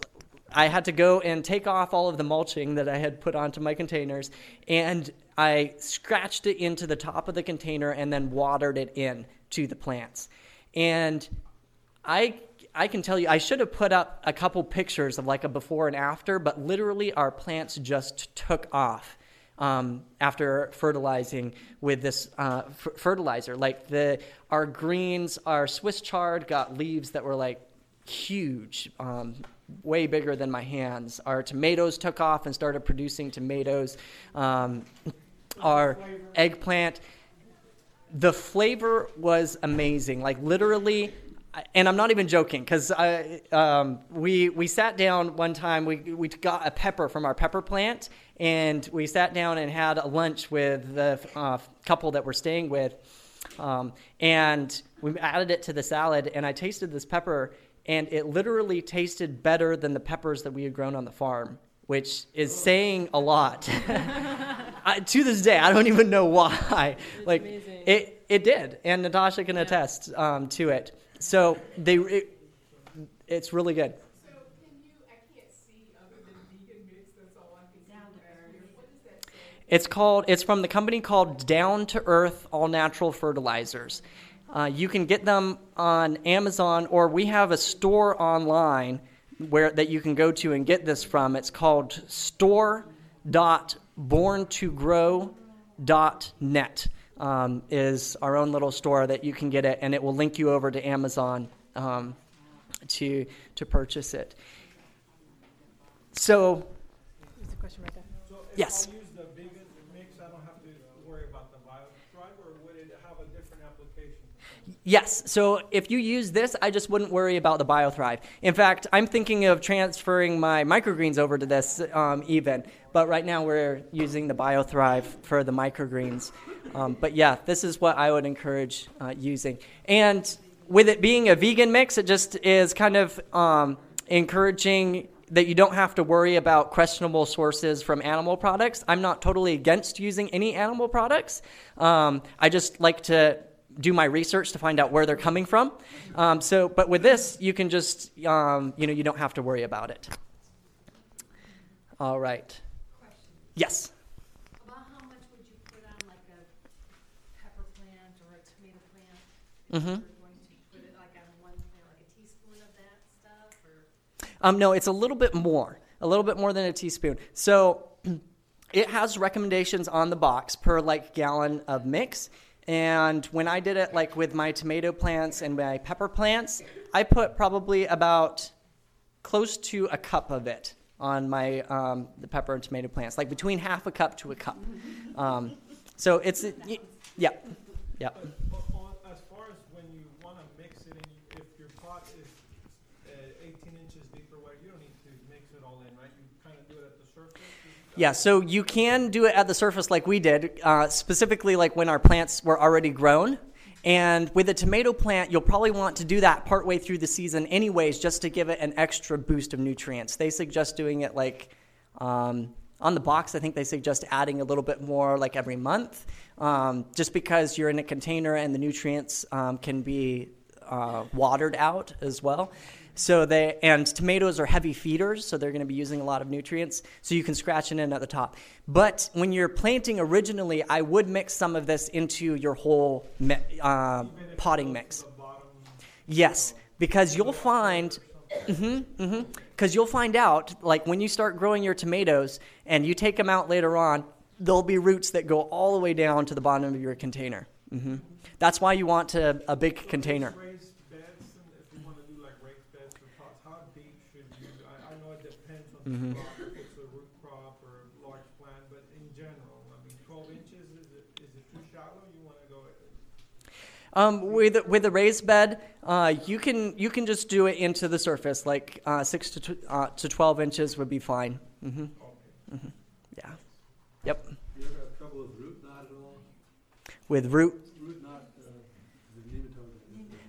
I had to go and take off all of the mulching that I had put onto my containers, and I scratched it into the top of the container and then watered it in to the plants. And I I can tell you, I should have put up a couple pictures of like a before and after, but literally our plants just took off um, after fertilizing with this uh, f- fertilizer. Like the our greens, our Swiss chard got leaves that were like huge, um, way bigger than my hands. Our tomatoes took off and started producing tomatoes. Um, our eggplant, the flavor was amazing. Like literally, and I'm not even joking because um, we we sat down one time. We we got a pepper from our pepper plant, and we sat down and had a lunch with the uh, couple that we're staying with, um, and we added it to the salad. And I tasted this pepper, and it literally tasted better than the peppers that we had grown on the farm, which is saying a lot. I, to this day, I don't even know why. like amazing. it, it did, and Natasha can yeah. attest um, to it. So they, it, it's really good. So can you? I can't see other than vegan mix. That's all I can see. What is that? It's called. It's from the company called Down to Earth All Natural Fertilizers. Uh, you can get them on Amazon, or we have a store online where that you can go to and get this from. It's called Store dot Born to Grow store.borntogrow.net. Um, is our own little store that you can get it, and it will link you over to Amazon um, to to purchase it. So, yes. Yes. So if you use this, I just wouldn't worry about the BioThrive. In fact, I'm thinking of transferring my microgreens over to this um, even. But right now we're using the BioThrive for the microgreens. Um, but yeah, this is what I would encourage uh, using. And with it being a vegan mix, it just is kind of um, encouraging that you don't have to worry about questionable sources from animal products. I'm not totally against using any animal products. Um, I just like to do my research to find out where they're coming from. Um, so, but with this, you can just, um, you know, you don't have to worry about it. All right. Question. Yes. About how much would you put on like a pepper plant or a tomato plant? Mm-hmm. Um, no, it's a little bit more, a little bit more than a teaspoon. So it has recommendations on the box per like gallon of mix. And when I did it, like with my tomato plants and my pepper plants, I put probably about close to a cup of it on my um, the pepper and tomato plants, like between half a cup to a cup. Um, so it's yeah, yeah. Yeah, so you can do it at the surface like we did, uh, specifically like when our plants were already grown. And with a tomato plant, you'll probably want to do that partway through the season, anyways, just to give it an extra boost of nutrients. They suggest doing it like um, on the box, I think they suggest adding a little bit more like every month, um, just because you're in a container and the nutrients um, can be uh, watered out as well. So they and tomatoes are heavy feeders, so they're going to be using a lot of nutrients. So you can scratch it in at the top. But when you're planting originally, I would mix some of this into your whole uh, potting mix. Yes, because you'll find. Mm-hmm, mm-hmm. Because you'll find out, like when you start growing your tomatoes and you take them out later on, there'll be roots that go all the way down to the bottom of your container. Mm-hmm. That's why you want to, a big container. Mm-hmm. If it's a root crop or a large plant, but in general, I mean, 12 inches, is it, is it too shallow? You want to go? Um, with with a raised bed, uh, you can you can just do it into the surface, like uh, six to tw- uh, to twelve inches would be fine. Mm-hmm. Okay. Mm-hmm. Yeah. Yep. You ever have trouble with root knot at all? With root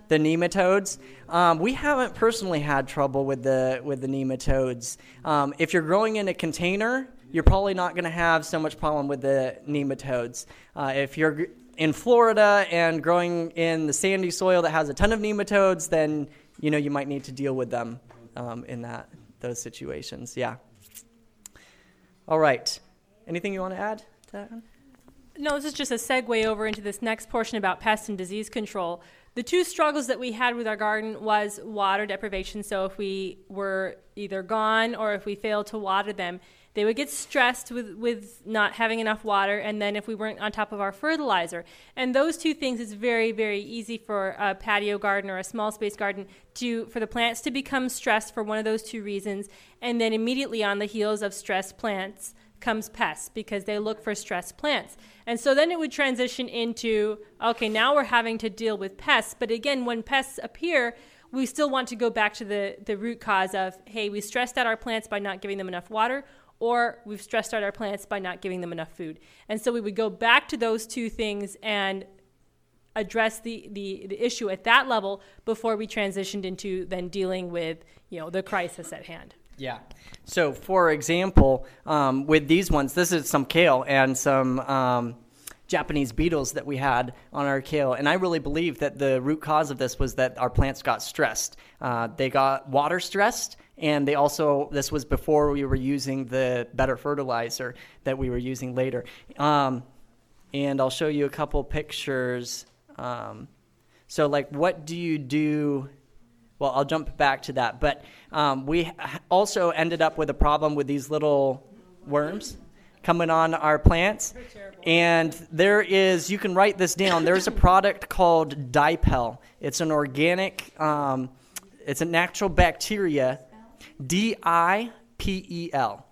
the nematodes. Um, we haven't personally had trouble with the with the nematodes. Um, if you're growing in a container, you're probably not going to have so much problem with the nematodes. Uh, if you're in Florida and growing in the sandy soil that has a ton of nematodes, then you know you might need to deal with them um, in that those situations. Yeah. All right. Anything you want to add to that? No, this is just a segue over into this next portion about pest and disease control. The two struggles that we had with our garden was water deprivation. So if we were either gone or if we failed to water them, they would get stressed with, with not having enough water. And then if we weren't on top of our fertilizer. And those two things is very very easy for a patio garden or a small space garden to for the plants to become stressed for one of those two reasons. And then immediately on the heels of stressed plants comes pests because they look for stressed plants. And so then it would transition into okay, now we're having to deal with pests. But again, when pests appear, we still want to go back to the, the root cause of hey, we stressed out our plants by not giving them enough water, or we've stressed out our plants by not giving them enough food. And so we would go back to those two things and address the, the, the issue at that level before we transitioned into then dealing with you know the crisis at hand. Yeah. So, for example, um, with these ones, this is some kale and some um, Japanese beetles that we had on our kale. And I really believe that the root cause of this was that our plants got stressed. Uh, they got water stressed, and they also, this was before we were using the better fertilizer that we were using later. Um, and I'll show you a couple pictures. Um, so, like, what do you do? Well, I'll jump back to that. But um, we also ended up with a problem with these little worms coming on our plants. And there is, you can write this down. There's a product called Dipel. It's an organic, um, it's a natural bacteria, D I P E L.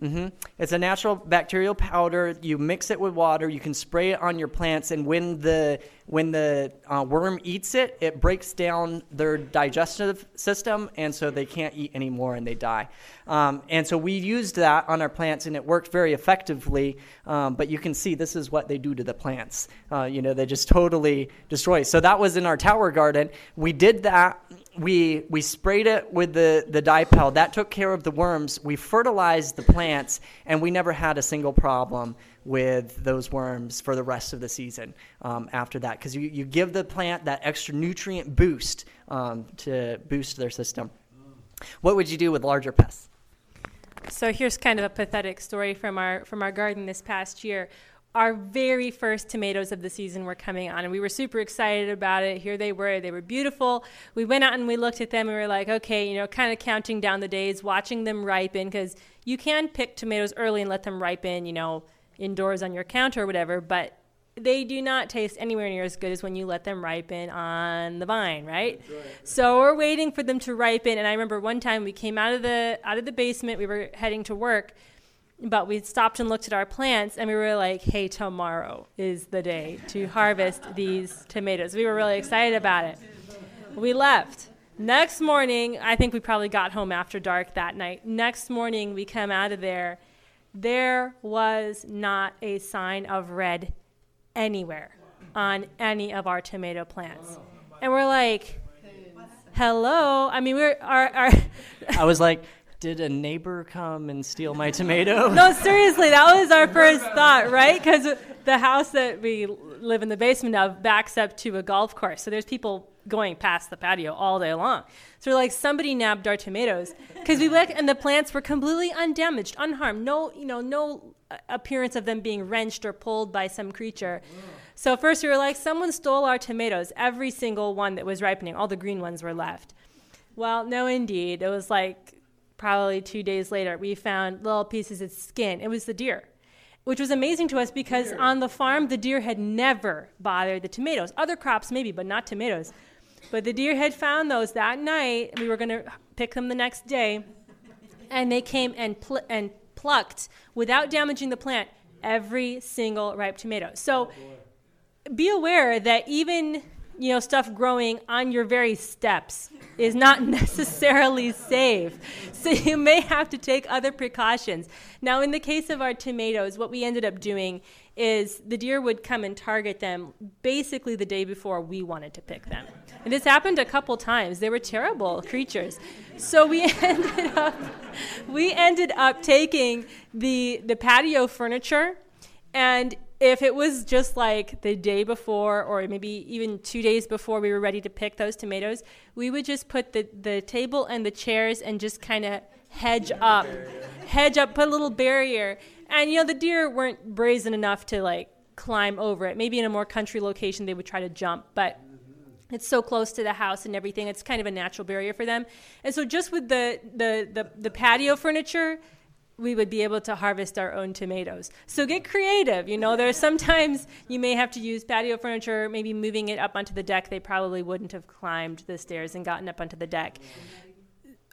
Mm-hmm. It's a natural bacterial powder. You mix it with water. You can spray it on your plants, and when the when the uh, worm eats it, it breaks down their digestive system, and so they can't eat anymore and they die. Um, and so we used that on our plants, and it worked very effectively. Um, but you can see this is what they do to the plants. Uh, you know, they just totally destroy. So that was in our tower garden. We did that we we sprayed it with the the dipel that took care of the worms we fertilized the plants and we never had a single problem with those worms for the rest of the season um, after that. Because you, you give the plant that extra nutrient boost um, to boost their system. What would you do with larger pests? So here's kind of a pathetic story from our from our garden this past year. Our very first tomatoes of the season were coming on, and we were super excited about it. Here they were, they were beautiful. We went out and we looked at them, and we were like, okay, you know, kind of counting down the days, watching them ripen, because you can pick tomatoes early and let them ripen, you know, indoors on your counter or whatever, but they do not taste anywhere near as good as when you let them ripen on the vine, right? right? So we're waiting for them to ripen, and I remember one time we came out of the out of the basement, we were heading to work but we stopped and looked at our plants and we were like, hey, tomorrow is the day to harvest these tomatoes. We were really excited about it. We left. Next morning, I think we probably got home after dark that night. Next morning, we come out of there. There was not a sign of red anywhere on any of our tomato plants. And we're like, hello. I mean, we're, our, our I was like, did a neighbor come and steal my tomato? no, seriously, that was our first thought, right? Because the house that we live in the basement of backs up to a golf course. So there's people going past the patio all day long. So we're like, somebody nabbed our tomatoes because we and the plants were completely undamaged, unharmed. No, you know, no uh, appearance of them being wrenched or pulled by some creature. So first we were like, someone stole our tomatoes. Every single one that was ripening, all the green ones were left. Well, no, indeed. It was like probably two days later, we found little pieces of skin. It was the deer, which was amazing to us because deer. on the farm, the deer had never bothered the tomatoes. Other crops, maybe, but not tomatoes. But the deer had found those that night. We were going to pick them the next day. And they came and, pl- and plucked, without damaging the plant, every single ripe tomato. So be aware that even you know stuff growing on your very steps is not necessarily safe. So you may have to take other precautions. Now, in the case of our tomatoes, what we ended up doing is the deer would come and target them basically the day before we wanted to pick them. And this happened a couple times. They were terrible creatures. So we ended up we ended up taking the the patio furniture and if it was just like the day before or maybe even two days before we were ready to pick those tomatoes, we would just put the, the table and the chairs and just kind of hedge up, hedge up, put a little barrier. And you know, the deer weren't brazen enough to like climb over it. Maybe in a more country location they would try to jump, but it's so close to the house and everything. It's kind of a natural barrier for them. And so just with the the the, the patio furniture, we would be able to harvest our own tomatoes. So get creative. You know, there's sometimes you may have to use patio furniture, maybe moving it up onto the deck. They probably wouldn't have climbed the stairs and gotten up onto the deck.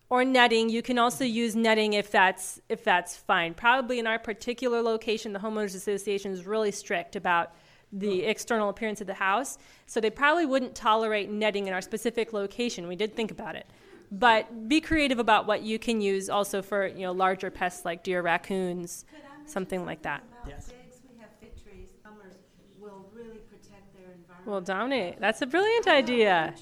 Or netting. You can also use netting if that's if that's fine. Probably in our particular location, the homeowners association is really strict about the external appearance of the house, so they probably wouldn't tolerate netting in our specific location. We did think about it, but be creative about what you can use also for you know larger pests like deer, raccoons, Could something like that. Yes. figs? We have fig trees. Summers will really protect their environment. Well, Dominic, that's a brilliant idea.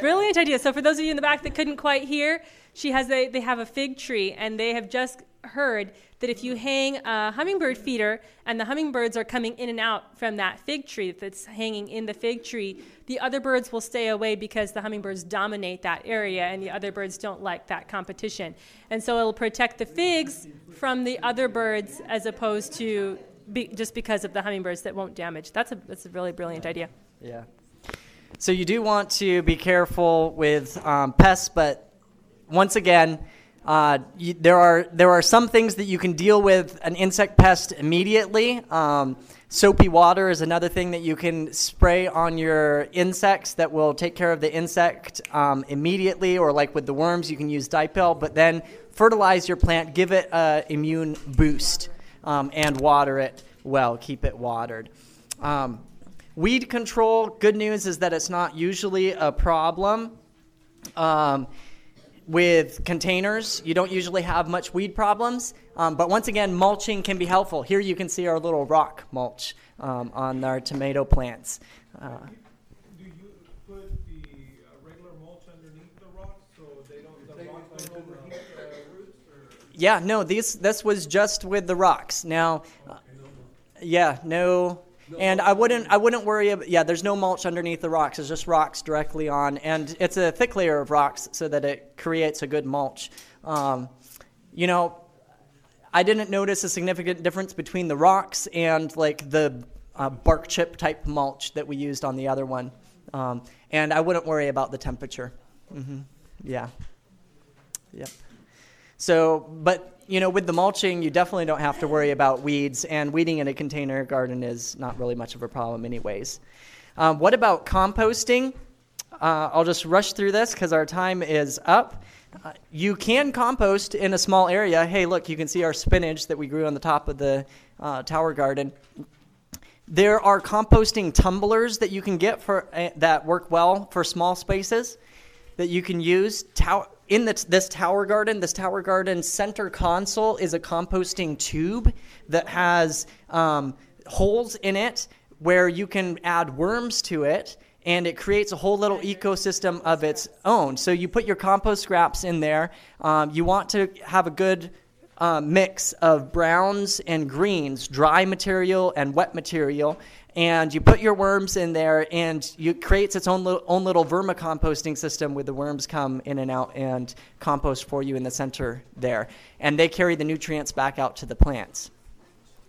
Brilliant idea. So for those of you in the back that couldn't quite hear, she has a, they have a fig tree, and they have just heard that if you hang a hummingbird feeder and the hummingbirds are coming in and out from that fig tree that's hanging in the fig tree, the other birds will stay away because the hummingbirds dominate that area, and the other birds don't like that competition. And so it'll protect the figs from the other birds as opposed to be, just because of the hummingbirds that won't damage. That's a that's a really brilliant idea. Yeah. So you do want to be careful with um, pests, but once again, uh, you, there are there are some things that you can deal with an insect pest immediately. Um, soapy water is another thing that you can spray on your insects that will take care of the insect um, immediately. Or like with the worms, you can use dipel, but then fertilize your plant, give it an immune boost, um, and water it well. Keep it watered. Um, Weed control, good news is that it's not usually a problem. Um, with containers, you don't usually have much weed problems. Um, but once again, mulching can be helpful. Here you can see our little rock mulch um, on our tomato plants. Uh, Do you put the uh, regular mulch underneath the rocks so they don't, the rocks don't overheat the roots or? yeah, no, these this was just with the rocks. Now, uh, yeah, no, and I wouldn't I wouldn't worry. About, yeah, there's no mulch underneath the rocks. It's just rocks directly on, and it's a thick layer of rocks so that it creates a good mulch. Um, you know, I didn't notice a significant difference between the rocks and like the uh, bark chip type mulch that we used on the other one, um, and I wouldn't worry about the temperature. hmm Yeah. Yep. So, but you know, with the mulching, you definitely don't have to worry about weeds, and weeding in a container garden is not really much of a problem, anyways. Um, what about composting? Uh, I'll just rush through this because our time is up. Uh, you can compost in a small area. Hey, look, you can see our spinach that we grew on the top of the uh, tower garden. There are composting tumblers that you can get for uh, that work well for small spaces that you can use. Tow- in the, this tower garden, this tower garden center console is a composting tube that has um, holes in it where you can add worms to it and it creates a whole little ecosystem of its own. So you put your compost scraps in there. Um, you want to have a good uh, mix of browns and greens, dry material and wet material, and you put your worms in there, and it creates its own little, own little vermicomposting system where the worms come in and out and compost for you in the center there, and they carry the nutrients back out to the plants.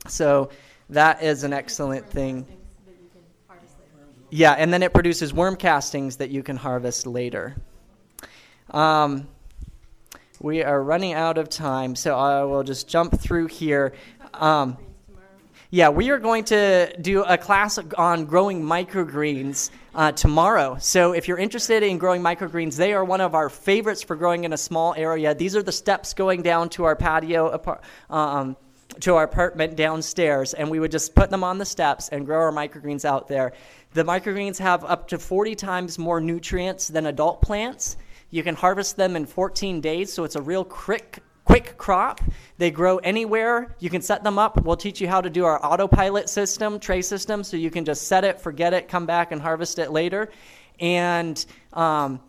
So that is an excellent thing. Yeah, and then it produces worm castings that you can harvest later. Um, we are running out of time, so I will just jump through here. Um, yeah, we are going to do a class on growing microgreens uh, tomorrow. So if you're interested in growing microgreens, they are one of our favorites for growing in a small area. These are the steps going down to our patio. Um, to our apartment downstairs, and we would just put them on the steps and grow our microgreens out there. The microgreens have up to 40 times more nutrients than adult plants. You can harvest them in 14 days, so it's a real quick, quick crop. They grow anywhere. You can set them up. We'll teach you how to do our autopilot system, tray system, so you can just set it, forget it, come back and harvest it later. And um,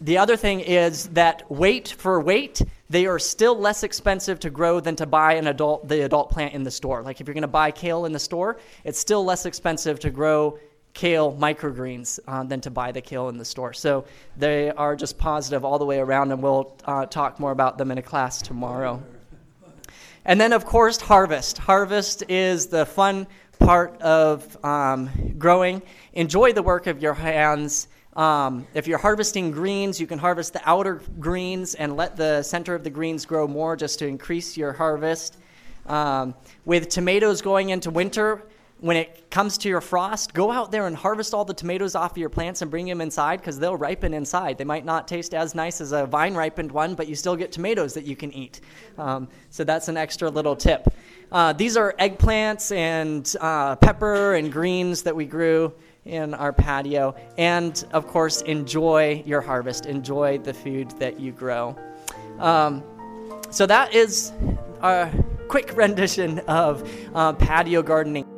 the other thing is that weight for weight, they are still less expensive to grow than to buy an adult the adult plant in the store. Like if you're going to buy kale in the store, it's still less expensive to grow kale microgreens uh, than to buy the kale in the store. So they are just positive all the way around, and we'll uh, talk more about them in a class tomorrow. And then, of course, harvest. Harvest is the fun part of um, growing. Enjoy the work of your hands. Um, if you're harvesting greens, you can harvest the outer greens and let the center of the greens grow more just to increase your harvest. Um, with tomatoes going into winter, when it comes to your frost, go out there and harvest all the tomatoes off of your plants and bring them inside because they'll ripen inside. They might not taste as nice as a vine ripened one, but you still get tomatoes that you can eat. Um, so that's an extra little tip. Uh, these are eggplants and uh, pepper and greens that we grew in our patio. And of course, enjoy your harvest, enjoy the food that you grow. Um, so that is a quick rendition of uh, patio gardening.